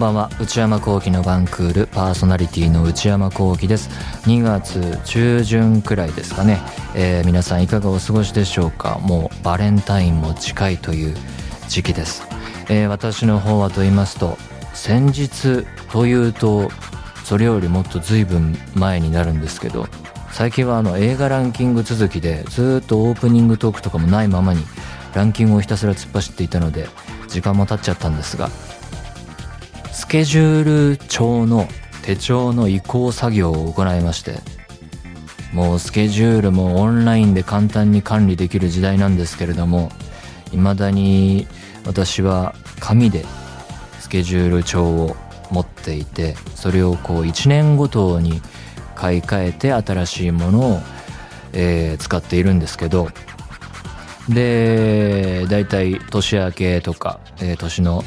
んばんは。内山聖輝のバンクール。パーソナリティの内山聖輝です。2月中旬くらいですかね、えー、皆さんいかがお過ごしでしょうか。もうバレンタインも近いという時期です、えー、私の方はと言いますと先日というとそれよりもっと随分前になるんですけど最近はあの映画ランキング続きでずっとオープニングトークとかもないままにランキングをひたすら突っ走っていたので時間も経っちゃったんですがケジュール帳の手帳の移行作業を行いましてもうスケジュールもオンラインで簡単に管理できる時代なんですけれども未だに私は紙でスケジュール帳を持っていてそれをこう1年ごとに買い替えて新しいものを、えー、使っているんですけどで大体年明けとか、えー、年の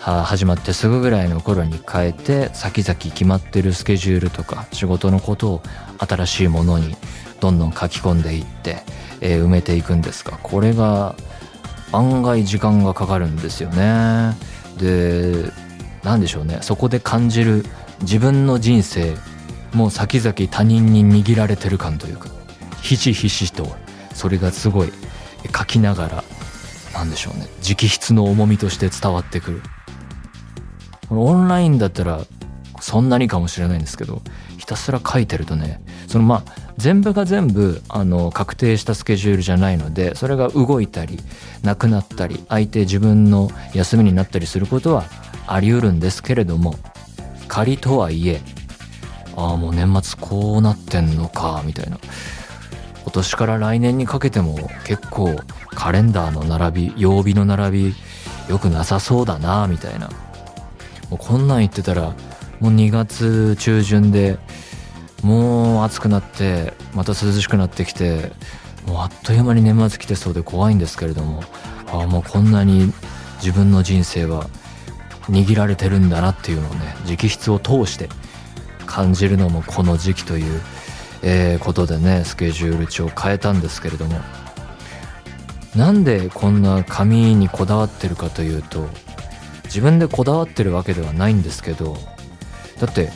始まってすぐぐらいの頃に変えて先々決まってるスケジュールとか仕事のことを新しいものにどんどん書き込んでいって、えー、埋めていくんですがこれが案外時間がかかるんですよね。で何でしょうね。そこで感じる自分の人生もう先々他人に握られてる感というかひしひしとそれがすごい書きながら何でしょうね。直筆の重みとして伝わってくる。オンラインだったらそんなにかもしれないんですけどひたすら書いてるとねそのまあ全部が全部あの確定したスケジュールじゃないのでそれが動いたりなくなったり相手自分の休みになったりすることはあり得るんですけれども仮とはいえああもう年末こうなってんのかみたいな。今年から来年にかけても結構カレンダーの並び曜日の並びよくなさそうだなみたいな。こんなん言ってたらもう2月中旬でもう暑くなってまた涼しくなってきてもうあっという間に年末来てそうで怖いんですけれどもああもうこんなに自分の人生は握られてるんだなっていうのをね直筆を通して感じるのもこの時期という、えー、ことでねスケジュール帳を変えたんですけれども。なんでこんな紙にこだわってるかというと自分でこだわってるわけではないんですけどだって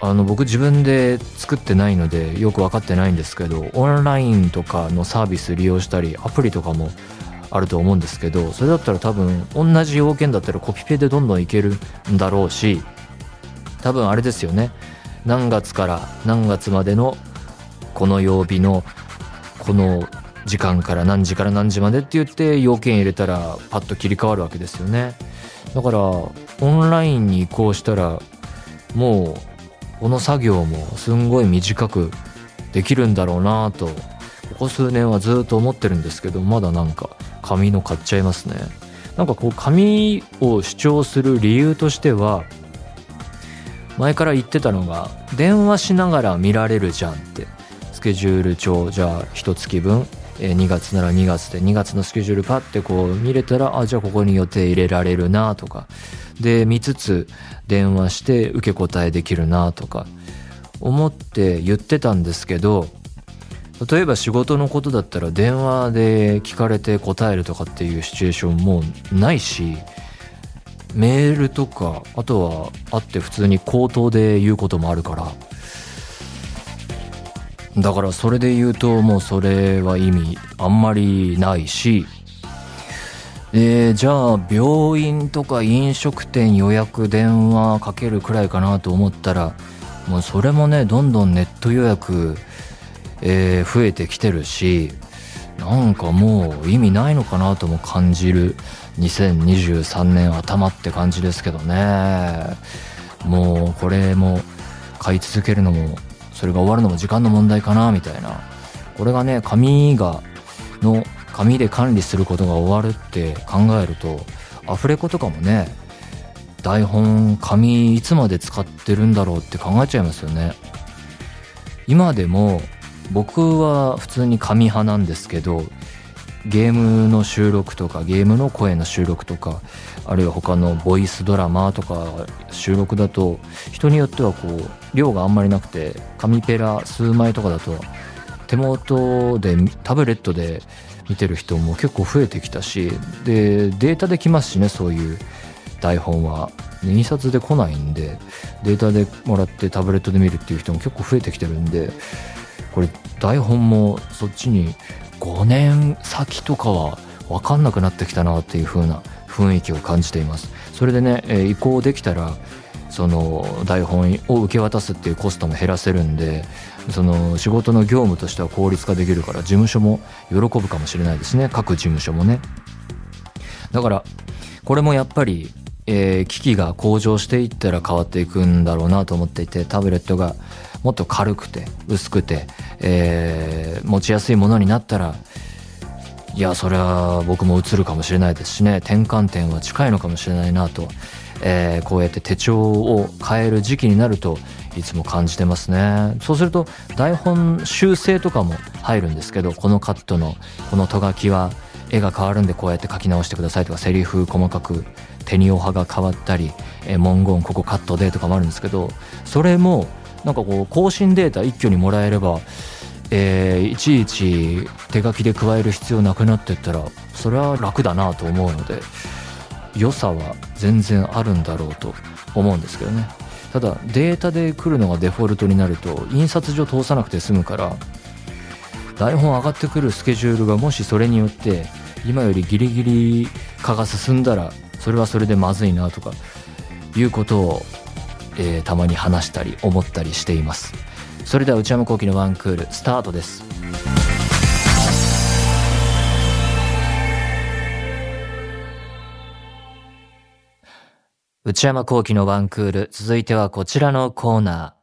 あの僕自分で作ってないのでよく分かってないんですけどオンラインとかのサービス利用したりアプリとかもあると思うんですけどそれだったら多分同じ要件だったらコピペでどんどんいけるんだろうし多分あれですよね何月から何月までのこの曜日のこの時間から何時から何時までって言って要件入れたらパッと切り替わるわけですよね。だからオンラインに移行したらもうこの作業もすんごい短くできるんだろうなとここ数年はずっと思ってるんですけどまだなんか紙の買っちゃいますね。なんかこう紙を主張する理由としては前から言ってたのが電話しながら見られるじゃんって。スケジュール帳じゃあ一月分。え2月なら2月で2月のスケジュールパッてこう見れたらあじゃあここに予定入れられるなとか。で見つつ電話して受け答えできるなとか。思って言ってたんですけど例えば仕事のことだったら電話で聞かれて答えるとかっていうシチュエーションもないしメールとかあとは会って普通に口頭で言うこともあるからだからそれで言うともうそれは意味あんまりないしえー、じゃあ病院とか飲食店予約電話かけるくらいかなと思ったらもうそれもねどんどんネット予約、えー、増えてきてるしなんかもう意味ないのかなとも感じる2023年頭って感じですけどね。もうこれも買い続けるのもそれが終わるのも時間の問題かなみたいな。これがね紙がの紙で管理することが終わるって考えるとアフレコとかもね台本紙いつまで使ってるんだろうって考えちゃいますよね。今でも僕は普通に紙派なんですけどゲームの収録とかゲームの声の収録とかあるいは他のボイスドラマとか収録だと人によってはこう量があんまりなくて紙ペラ数枚とかだと手元でタブレットで見てる人も結構増えてきたしでデータできますしねそういう台本は印刷で来ないんでデータでもらってタブレットで見るっていう人も結構増えてきてるんでこれ台本もそっちに5年先とかは分かんなくなってきたなっていう風な雰囲気を感じています。それでね、え移行できたらその台本を受け渡すっていうコストも減らせるんでその仕事の業務としては効率化できるから事務所も喜ぶかもしれないですね。各事務所もね。だからこれもやっぱり、えー、機器が向上していったら変わっていくんだろうなと思っていてタブレットがもっと軽くて薄くて、えー、持ちやすいものになったらいやそれは僕も映るかもしれないですしね転換点は近いのかもしれないなと、えー、こうやって手帳を変える時期になるといつも感じてますね。そうすると台本修正とかも入るんですけどこのカットのこのと書きは絵が変わるんでこうやって書き直してくださいとかセリフ細かく手におはが変わったり、え文言ここカットでとかもあるんですけどそれもなんかこう更新データ一挙にもらえれば、えー、いちいち手書きで加える必要なくなってったらそれは楽だなと思うので良さは全然あるんだろうと思うんですけどね。ただデータで来るのがデフォルトになると印刷所通さなくて済むから台本上がってくるスケジュールがもしそれによって今よりギリギリ化が進んだらそれはそれでまずいなとかいうことを、えー、たまに話したり思ったりしています。それでは内山昂輝のワンクールスタートです。内山聖輝のワンクール続いてはこちらのコーナー。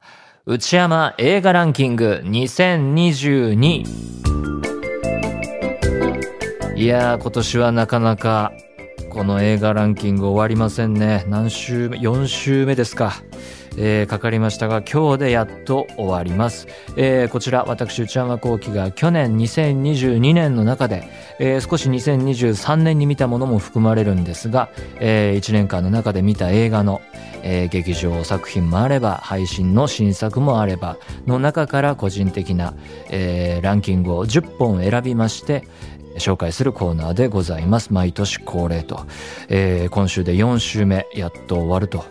内山映画ランキング2022いや今年はなかなかこの映画ランキング終わりませんね。何週目4週目ですか。えー、かかりましたが今日でやっと終わります、えー、こちら私内山幸輝が去年2022年の中で、えー、少し2023年に見たものも含まれるんですが、え、1年間の中で見た映画の、え、劇場作品もあれば配信の新作もあればの中から個人的な、え、ランキングを10本選びまして紹介するコーナーでございます。毎年恒例と。えー、今週で4週目、やっと終わると。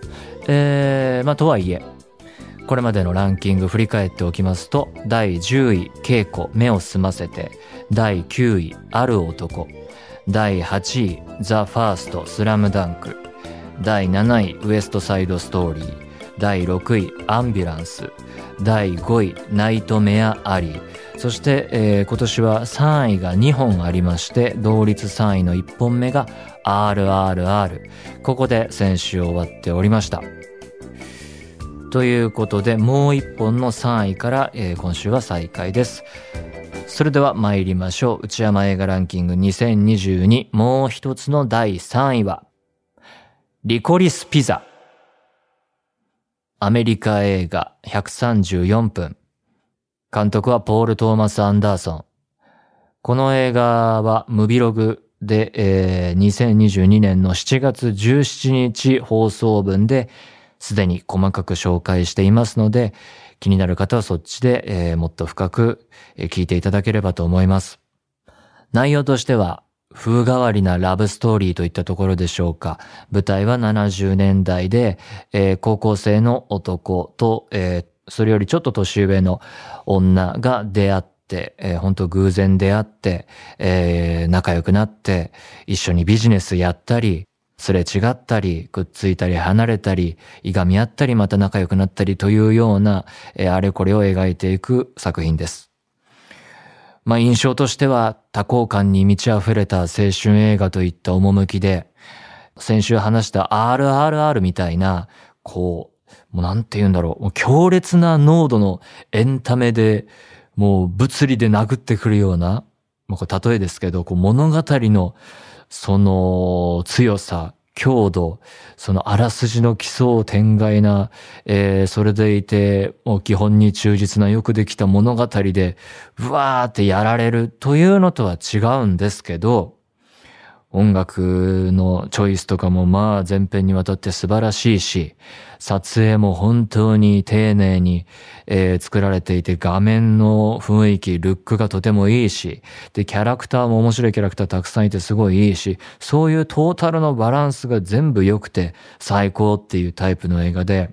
えー、まあとはいえ、これまでのランキング振り返っておきますと、第10位、稽古、目を澄ませて、第9位、ある男、第8位、ザ・ファースト、スラムダンク、第7位、ウエストサイドストーリー、第6位、アンビュランス、第5位、ナイトメア・アリー、そして、えー、今年は3位が2本ありまして、同率3位の1本目が RRR。ここで先週終わっておりました。ということで、もう1本の3位から、えー、今週は再開です。それでは参りましょう。内山映画ランキング2022もう一つの第3位は、リコリスピザ。アメリカ映画134分。監督はポール・トーマス・アンダーソン。この映画はムビログで、えー、2022年の7月17日放送分ですでに細かく紹介していますので、気になる方はそっちで、えー、もっと深く聞いていただければと思います。内容としては、風変わりなラブストーリーといったところでしょうか。舞台は70年代で、えー、高校生の男と、えー、それよりちょっと年上の女が出会って、えー、本当偶然出会って、えー、仲良くなって、一緒にビジネスやったり、すれ違ったり、くっついたり離れたり、いがみ合ったり、また仲良くなったりというような、えー、あれこれを描いていく作品です。まあ印象としては多幸感に満ち溢れた青春映画といった趣で、先週話した RRR みたいな、こう、もうなんて言うんだろう、もう強烈な濃度のエンタメで、もう物理で殴ってくるような、もうこれ例えですけど、こう物語のその強さ、強度、そのあらすじの奇想天外な、えー、それでいて、もう基本に忠実なよくできた物語で、うわーってやられるというのとは違うんですけど、音楽のチョイスとかもまあ全編にわたって素晴らしいし、撮影も本当に丁寧に、えー、作られていて画面の雰囲気、ルックがとてもいいし、で、キャラクターも面白いキャラクターたくさんいてすごいいいし、そういうトータルのバランスが全部良くて最高っていうタイプの映画で、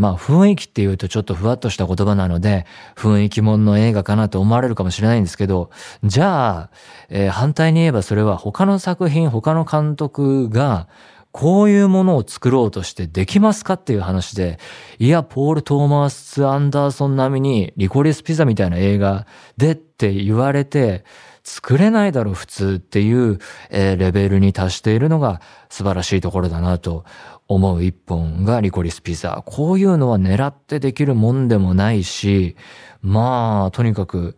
まあ雰囲気って言うとちょっとふわっとした言葉なので、雰囲気もんの映画かなと思われるかもしれないんですけど、じゃあ、えー、反対に言えばそれは他の作品、他の監督が、こういうものを作ろうとしてできますかっていう話で、いや、ポール・トーマス・アンダーソン並みにリコリス・ピザみたいな映画でって言われて、作れないだろ普通っていう、えー、レベルに達しているのが素晴らしいところだなと思う一本がリコリスピザ。こういうのは狙ってできるもんでもないし、まあ、とにかく、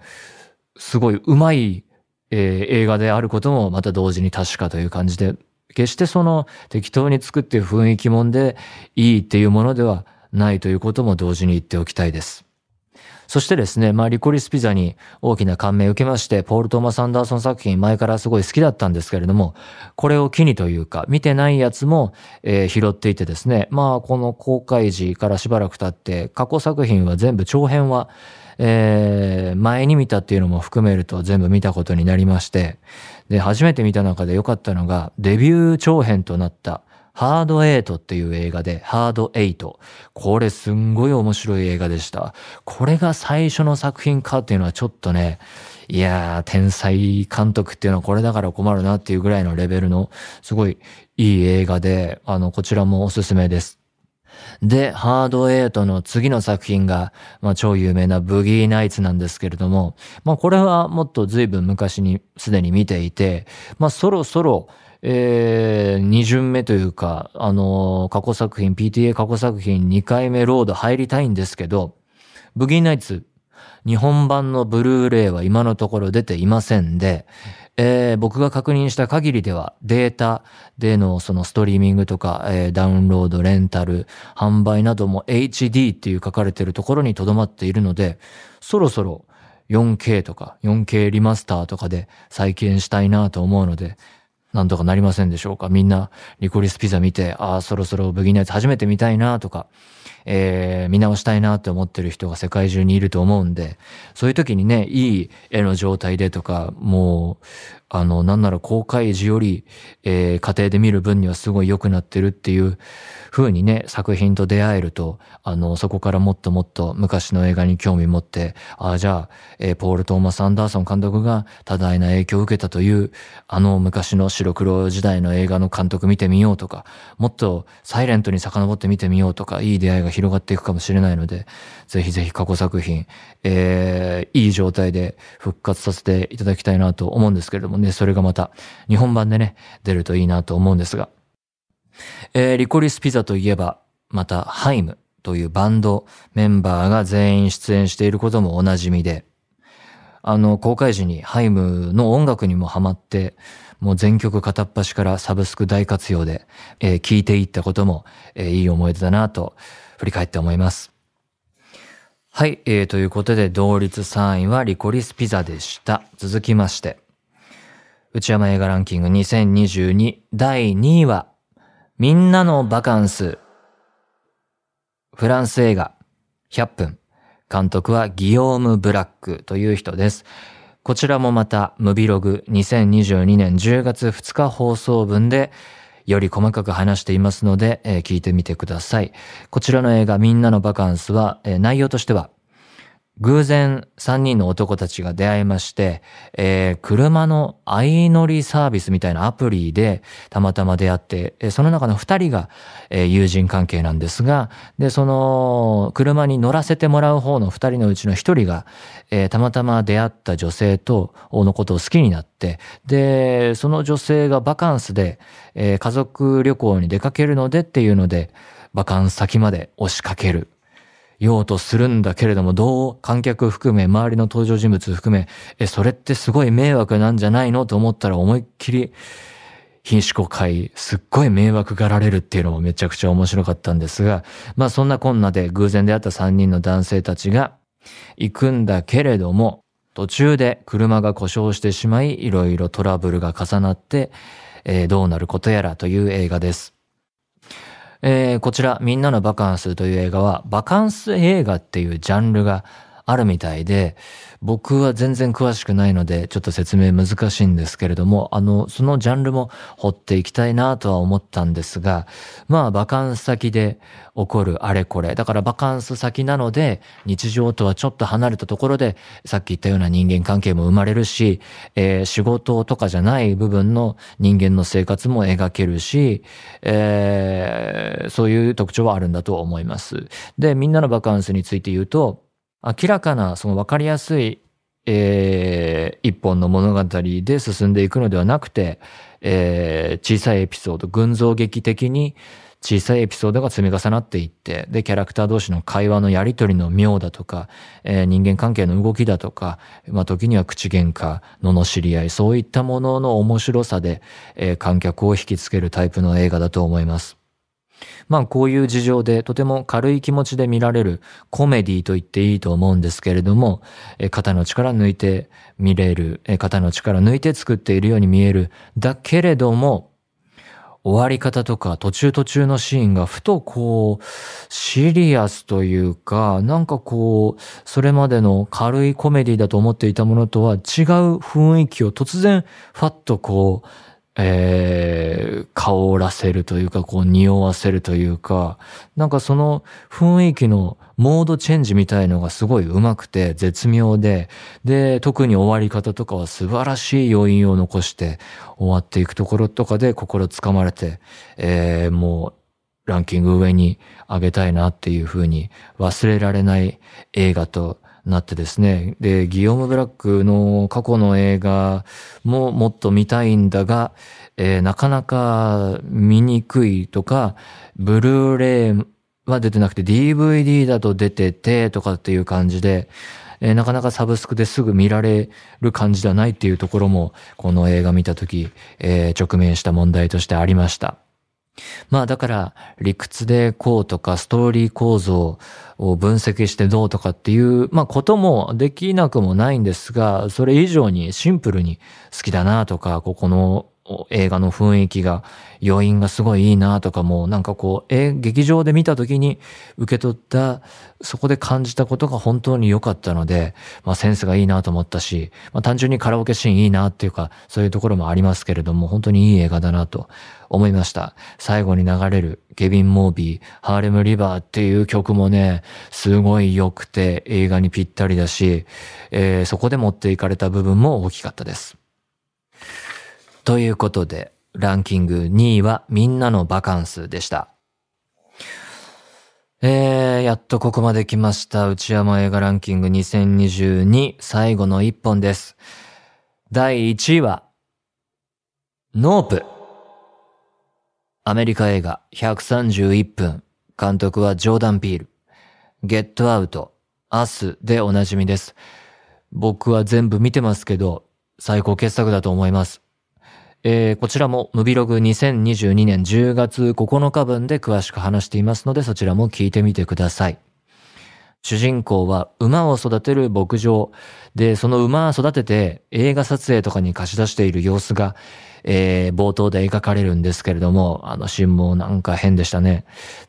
すごいうまい、えー、映画であることもまた同時に確かという感じで、決してその適当に作って雰囲気もんでいいっていうものではないということも同時に言っておきたいです。そしてですね、まあ、リコリスピザに大きな感銘を受けまして、ポール・トーマス・アンダーソン作品前からすごい好きだったんですけれども、これを機にというか、見てないやつも、えー、拾っていてですね、まあ、この公開時からしばらく経って、過去作品は全部長編は、えー、前に見たっていうのも含めると全部見たことになりまして、で、初めて見た中で良かったのが、デビュー長編となった、ハードエイトっていう映画で、ハードエイト。これすんごい面白い映画でした。これが最初の作品かっていうのはちょっとね、いやー、天才監督っていうのはこれだから困るなっていうぐらいのレベルの、すごいいい映画で、あの、こちらもおすすめです。で、ハードエイトの次の作品が、まあ、超有名なブギーナイツなんですけれども、まあ、これはもっと随分昔にすでに見ていて、まあ、そろそろ、えー、二巡目というか、あの、過去作品、PTA 過去作品2回目ロード入りたいんですけど、ブギーナイツ、日本版のブルーレイは今のところ出ていませんで、えー、僕が確認した限りではデータでのそのストリーミングとか、えー、ダウンロード、レンタル、販売なども HD っていう書かれてるところに留まっているので、そろそろ 4K とか 4K リマスターとかで再建したいなと思うので、なんとかなりませんでしょうか。みんな、リコリスピザ見て、ああ、そろそろブギーナイツ初めて見たいなとか、えー、見直したいなって思ってる人が世界中にいると思うんで、そういう時にね、いい絵の状態でとか、もう、あの、なんなら公開時より、えー、家庭で見る分にはすごい良くなってるっていう風にね、作品と出会えると、あの、そこからもっともっと昔の映画に興味持って、ああ、じゃあ、えー、ポール・トーマス・アンダーソン監督が多大な影響を受けたという、あの昔の白黒時代の映画の監督見てみようとか、もっとサイレントに遡って見てみようとか、いい出会いが広がっていくかもしれないので、ぜひぜひ過去作品、えー、いい状態で復活させていただきたいなと思うんですけれどもね、それがまた日本版でね、出るといいなと思うんですが、えー、リコリスピザといえば、またハイムというバンドメンバーが全員出演していることもおなじみで、あの、公開時にハイムの音楽にもハマって、もう全曲片っ端からサブスク大活用で、えー、聴いていったことも、えー、いい思い出だなと振り返って思います。はい、えー、ということで同率3位はリコリスピザでした。続きまして、内山映画ランキング2022第2位は、みんなのバカンス。フランス映画100分。監督はギヨーム・ブラックという人です。こちらもまた、ムビログ2022年10月2日放送分で、より細かく話していますので、えー、聞いてみてください。こちらの映画みんなのバカンスは、えー、内容としては、偶然3人の男たちが出会いまして、えー、車の相乗りサービスみたいなアプリでたまたま出会って、その中の2人が、えー、友人関係なんですが、で、その車に乗らせてもらう方の2人のうちの1人が、えー、たまたま出会った女性とのことを好きになって、で、その女性がバカンスで、えー、家族旅行に出かけるのでっていうので、バカンス先まで押しかける。ようとするんだけれども、どう観客含め、周りの登場人物含め、え、それってすごい迷惑なんじゃないのと思ったら思いっきり、品種公開、すっごい迷惑がられるっていうのもめちゃくちゃ面白かったんですが、まあそんなこんなで偶然出会った3人の男性たちが行くんだけれども、途中で車が故障してしまい、いろいろトラブルが重なって、えー、どうなることやらという映画です。えー、こちら、みんなのバカンスという映画は、バカンス映画っていうジャンルがあるみたいで、僕は全然詳しくないので、ちょっと説明難しいんですけれども、あの、そのジャンルも掘っていきたいなとは思ったんですが、まあ、バカンス先で起こるあれこれ。だからバカンス先なので、日常とはちょっと離れたところで、さっき言ったような人間関係も生まれるし、えー、仕事とかじゃない部分の人間の生活も描けるし、えー、そういう特徴はあるんだと思います。で、みんなのバカンスについて言うと、明らかな、その分かりやすい、えー、一本の物語で進んでいくのではなくて、えー、小さいエピソード、群像劇的に小さいエピソードが積み重なっていって、で、キャラクター同士の会話のやりとりの妙だとか、えー、人間関係の動きだとか、まあ、時には口喧嘩、罵り合い、そういったものの面白さで、えー、観客を引きつけるタイプの映画だと思います。まあこういう事情でとても軽い気持ちで見られるコメディと言っていいと思うんですけれども、え肩の力抜いて見れる、え肩の力抜いて作っているように見える。だけれども、終わり方とか途中途中のシーンがふとこう、シリアスというか、なんかこう、それまでの軽いコメディだと思っていたものとは違う雰囲気を突然、ファッとこう、えー、香らせるというか、こう、匂わせるというか、なんかその雰囲気のモードチェンジみたいのがすごい上手くて絶妙で、で、特に終わり方とかは素晴らしい余韻を残して終わっていくところとかで心つかまれて、えー、もうランキング上に上げたいなっていうふうに忘れられない映画となってですね。で、ギオム・ブラックの過去の映画ももっと見たいんだが、えー、なかなか見にくいとか、ブルーレイは出てなくて DVD だと出ててとかっていう感じで、えー、なかなかサブスクですぐ見られる感じではないっていうところも、この映画見たとき、えー、直面した問題としてありました。まあだから理屈でこうとかストーリー構造を分析してどうとかっていうまあこともできなくもないんですがそれ以上にシンプルに好きだなとかここの映画の雰囲気が、余韻がすごいいいなとかも、なんかこう、え、劇場で見た時に受け取った、そこで感じたことが本当に良かったので、まあセンスがいいなと思ったし、まあ単純にカラオケシーンいいなっていうか、そういうところもありますけれども、本当にいい映画だなと思いました。最後に流れるケビン・モービー、ハーレム・リバーっていう曲もね、すごい良くて映画にぴったりだし、えー、そこで持っていかれた部分も大きかったです。ということで、ランキング2位はみんなのバカンスでした。えー、やっとここまで来ました。内山映画ランキング2022最後の一本です。第1位は、ノープ。アメリカ映画131分。監督はジョーダン・ピール。ゲットアウト、アスでおなじみです。僕は全部見てますけど、最高傑作だと思います。えー、こちらもムビログ2022年10月9日分で詳しく話していますのでそちらも聞いてみてください。主人公は馬を育てる牧場で、その馬を育てて映画撮影とかに貸し出している様子が、えー、冒頭で描かれるんですけれども、あのシーンもなんか変でしたね。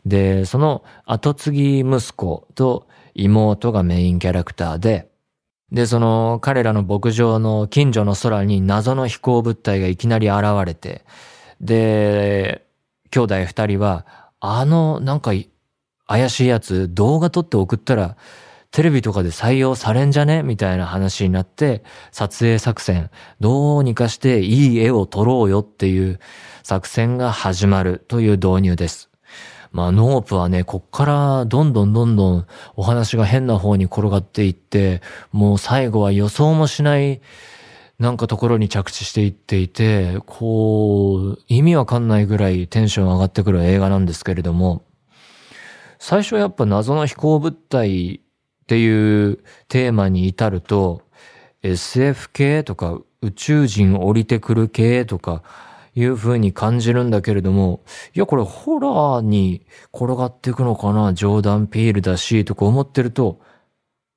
で、その後継ぎ息子と妹がメインキャラクターで、で、その彼らの牧場の近所の空に謎の飛行物体がいきなり現れて、で、兄弟二人は、あの、なんか怪しいやつ動画撮って送ったら、テレビとかで採用されんじゃねみたいな話になって、撮影作戦、どうにかしていい絵を撮ろうよっていう作戦が始まるという導入です。まあ、ノープはね、こっからどんどんどんどんお話が変な方に転がっていって、もう最後は予想もしないなんかところに着地していっていて、こう、意味わかんないぐらいテンション上がってくる映画なんですけれども、最初やっぱ謎の飛行物体っていうテーマに至ると、SF 系とか宇宙人降りてくる系とか、いう風に感じるんだけれども、いや、これホラーに転がっていくのかな、ジョーダン・ピールだし、とか思ってると、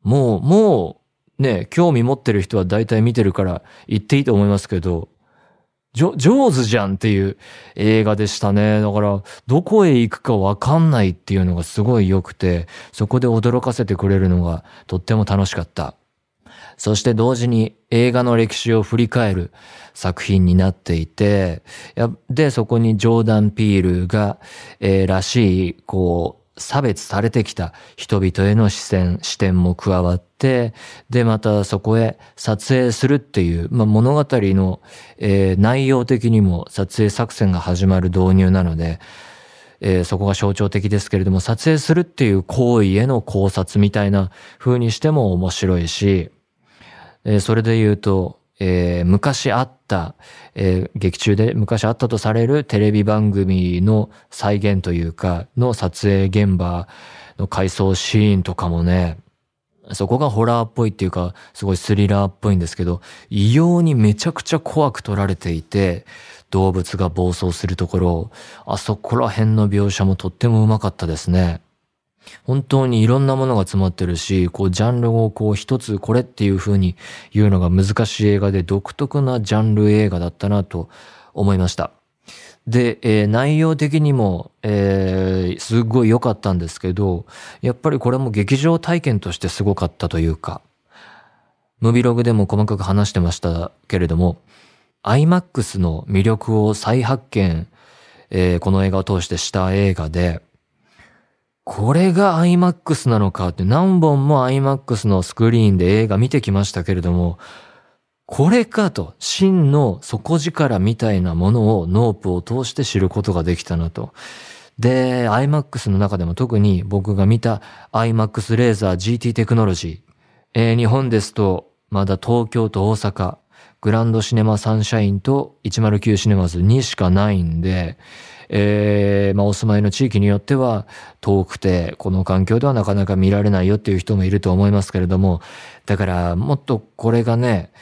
もう、もう、ね、興味持ってる人は大体見てるから言っていいと思いますけど、ジョ、ジョーズじゃんっていう映画でしたね。だから、どこへ行くかわかんないっていうのがすごい良くて、そこで驚かせてくれるのがとっても楽しかった。そして同時に映画の歴史を振り返る作品になっていて、で、そこにジョーダン・ピールが、えー、らしい、こう、差別されてきた人々への視線、視点も加わって、で、またそこへ撮影するっていう、まあ、物語の、えー、内容的にも撮影作戦が始まる導入なので、えー、そこが象徴的ですけれども、撮影するっていう行為への考察みたいな風にしても面白いし、えー、それで言うと、えー、昔あった、えー、劇中で昔あったとされるテレビ番組の再現というか、の撮影現場の回想シーンとかもね、そこがホラーっぽいっていうか、すごいスリラーっぽいんですけど、異様にめちゃくちゃ怖く撮られていて、動物が暴走するところ、あそこら辺の描写もとってもうまかったですね。本当にいろんなものが詰まってるし、こうジャンルをこう一つこれっていう風に言うのが難しい映画で独特なジャンル映画だったなと思いました。で、えー、内容的にも、えー、すごい良かったんですけど、やっぱりこれも劇場体験としてすごかったというか、ムビログでも細かく話してましたけれども、IMAX の魅力を再発見、えー、この映画を通してした映画で、これが IMAX なのかって何本も IMAX のスクリーンで映画見てきましたけれども、これかと、真の底力みたいなものをノープを通して知ることができたなと。で、IMAX の中でも特に僕が見た IMAX レーザー GT テクノロジー。えー、日本ですと、まだ東京と大阪、グランドシネマサンシャインと109シネマズにしかないんで、えー、まあ、お住まいの地域によっては遠くて、この環境ではなかなか見られないよっていう人もいると思いますけれども、だからもっとこれがね、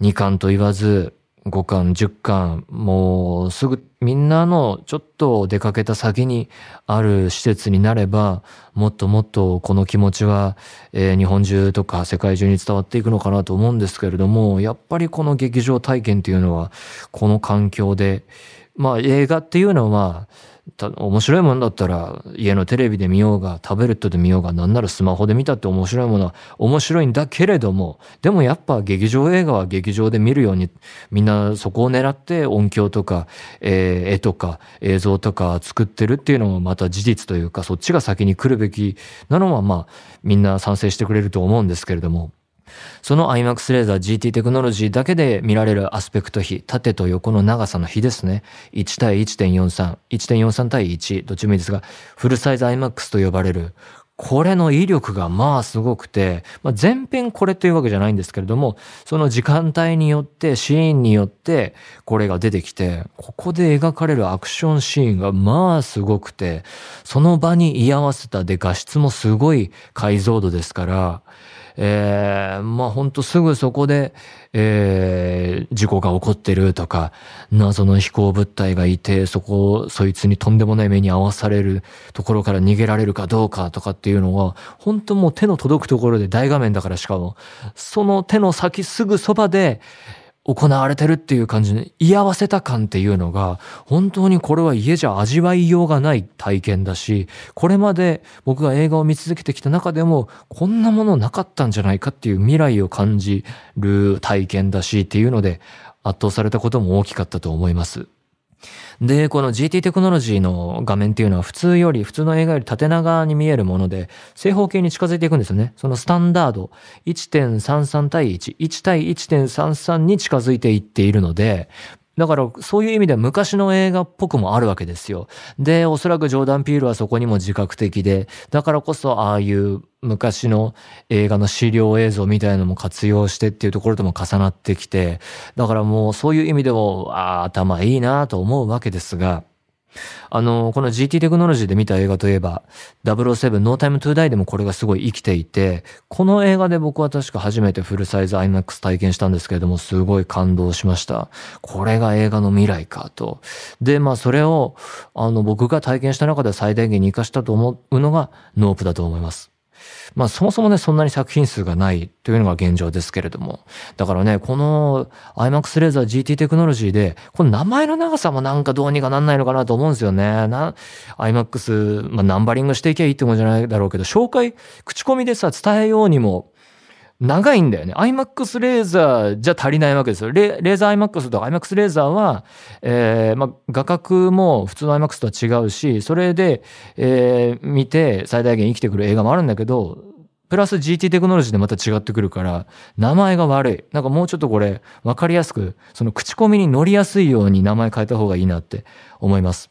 2巻と言わず、5巻、10巻、もうすぐみんなのちょっと出かけた先にある施設になれば、もっともっとこの気持ちは、えー、日本中とか世界中に伝わっていくのかなと思うんですけれども、やっぱりこの劇場体験っていうのは、この環境で、まあ映画っていうのは、面白いもんだったら家のテレビで見ようがタブレットで見ようがなんならスマホで見たって面白いものは面白いんだけれどもでもやっぱ劇場映画は劇場で見るようにみんなそこを狙って音響とか、えー、絵とか映像とか作ってるっていうのもまた事実というかそっちが先に来るべきなのはまあみんな賛成してくれると思うんですけれども。その IMAX レーザー GT テクノロジーだけで見られるアスペクト比、縦と横の長さの比ですね。1対1.43、1.43対1、どっちもいいですが、フルサイズ IMAX と呼ばれる、これの威力がまあすごくて、まあ、全編これというわけじゃないんですけれども、その時間帯によって、シーンによってこれが出てきて、ここで描かれるアクションシーンがまあすごくて、その場に居合わせたで画質もすごい解像度ですから、えー、まあほんとすぐそこで、えー、事故が起こってるとか、謎の飛行物体がいて、そこ、そいつにとんでもない目に遭わされるところから逃げられるかどうかとかっていうのは、本当もう手の届くところで大画面だからしかも、その手の先すぐそばで、行われてるっていう感じで居合わせた感っていうのが本当にこれは家じゃ味わいようがない体験だしこれまで僕が映画を見続けてきた中でもこんなものなかったんじゃないかっていう未来を感じる体験だしっていうので圧倒されたことも大きかったと思います。で、この GT テクノロジーの画面っていうのは普通より、普通の映画より縦長に見えるもので、正方形に近づいていくんですよね。そのスタンダード、1.33対1、1対1.33に近づいていっているので、だからそういう意味では昔の映画っぽくもあるわけですよ。で、おそらくジョーダン・ピールはそこにも自覚的で、だからこそああいう昔の映画の資料映像みたいのも活用してっていうところとも重なってきて、だからもうそういう意味でも、ああ、頭いいなと思うわけですが、あの、この GT テクノロジーで見た映画といえば、007 No Time to Die でもこれがすごい生きていて、この映画で僕は確か初めてフルサイズ IMAX 体験したんですけれども、すごい感動しました。これが映画の未来かと。で、まあそれを、あの、僕が体験した中で最大限に活かしたと思うのがノープだと思います。まあそもそもね、そんなに作品数がないというのが現状ですけれども。だからね、この IMAX レーザー GT テクノロジーで、この名前の長さもなんかどうにかなんないのかなと思うんですよね。な、IMAX、まあナンバリングしていけばいいってことじゃないだろうけど、紹介、口コミでさ、伝えようにも、長いんだよね。IMAX レーザーじゃ足りないわけですよ。レーザー IMAX とか IMAX レーザーは、えー、まあ、画角も普通の IMAX とは違うし、それで、えー、見て最大限生きてくる映画もあるんだけど、プラス GT テクノロジーでまた違ってくるから、名前が悪い。なんかもうちょっとこれ、わかりやすく、その口コミに乗りやすいように名前変えた方がいいなって思います。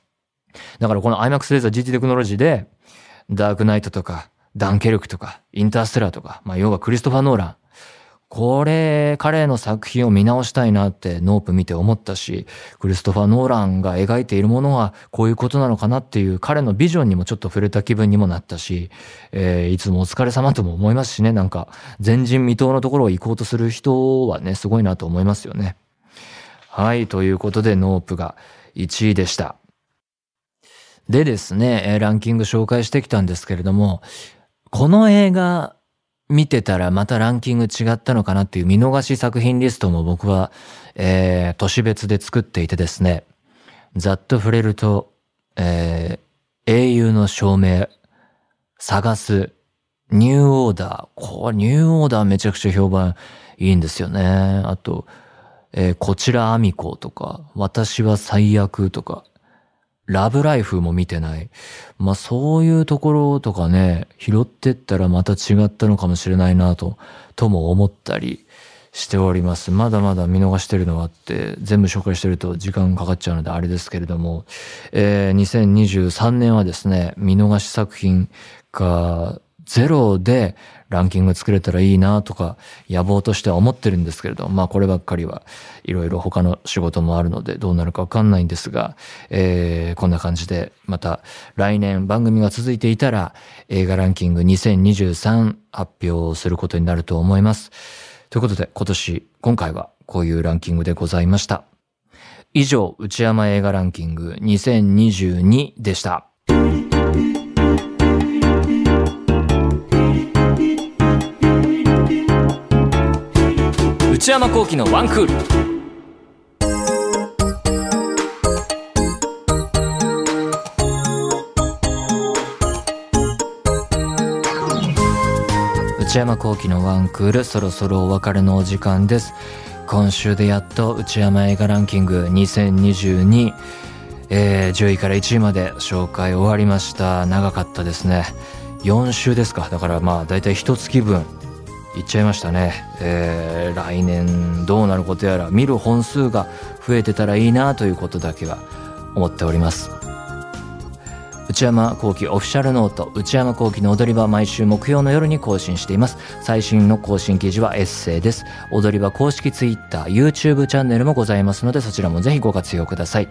だからこの IMAX レーザー GT テクノロジーで、ダークナイトとか、ダンケルクとか、インターステラーとか、まあ、要はクリストファー・ノーラン。これ、彼の作品を見直したいなってノープ見て思ったし、クリストファー・ノーランが描いているものはこういうことなのかなっていう彼のビジョンにもちょっと触れた気分にもなったし、えー、いつもお疲れ様とも思いますしね、なんか前人未到のところを行こうとする人はね、すごいなと思いますよね。はい、ということでノープが1位でした。でですね、ランキング紹介してきたんですけれども、この映画見てたらまたランキング違ったのかなっていう見逃し作品リストも僕は、えー、都市別で作っていてですね、ざっと触れると、えー、英雄の証明、探す、ニューオーダー、これニューオーダーめちゃくちゃ評判いいんですよね。あと、えー、こちらアミコとか、私は最悪とか、ラブライフも見てない。まあそういうところとかね、拾ってったらまた違ったのかもしれないなと、とも思ったりしております。まだまだ見逃してるのはあって、全部紹介してると時間かかっちゃうのであれですけれども、えー、2023年はですね、見逃し作品がゼロでランキング作れたらいいなとか野望としては思ってるんですけれど、まあこればっかりはいろいろ他の仕事もあるのでどうなるかわかんないんですが、えー、こんな感じでまた来年番組が続いていたら映画ランキング2023発表することになると思います。ということで今年、今回はこういうランキングでございました。以上、内山映画ランキング2022でした。内山幸輝のワンクール。内山幸輝のワンクールそろそろお別れのお時間です。今週でやっと内山映画ランキング2022えー、10位から1位まで紹介終わりました。長かったですね。4週ですか。だからまあ大体一月分いっちゃいましたね、えー、来年どうなることやら見る本数が増えてたらいいなということだけは思っております。内山幸喜オフィシャルノート内山幸喜の踊り場毎週木曜の夜に更新しています。最新の更新記事はエッセイです。踊り場公式 Twitter、YouTube チャンネルもございますのでそちらもぜひご活用ください。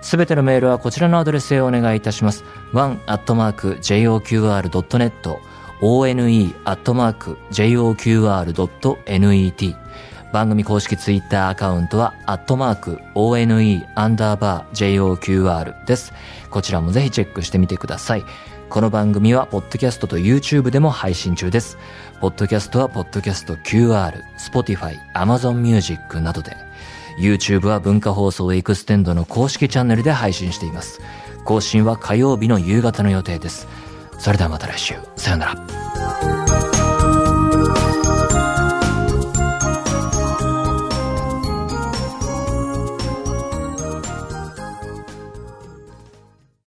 すべてのメールはこちらのアドレスへお願いいたします。one.joqr.net one.joqr.net 番組公式ツイッターアカウントは、アットマーク、one アンダーバー joqr です。こちらもぜひチェックしてみてください。この番組は、ポッドキャストと YouTube でも配信中です。ポッドキャストは、ポッドキャスト QR、Spotify、Amazon Music などで、YouTube は文化放送エクステンドの公式チャンネルで配信しています。更新は火曜日の夕方の予定です。それではまた来週。さようなら。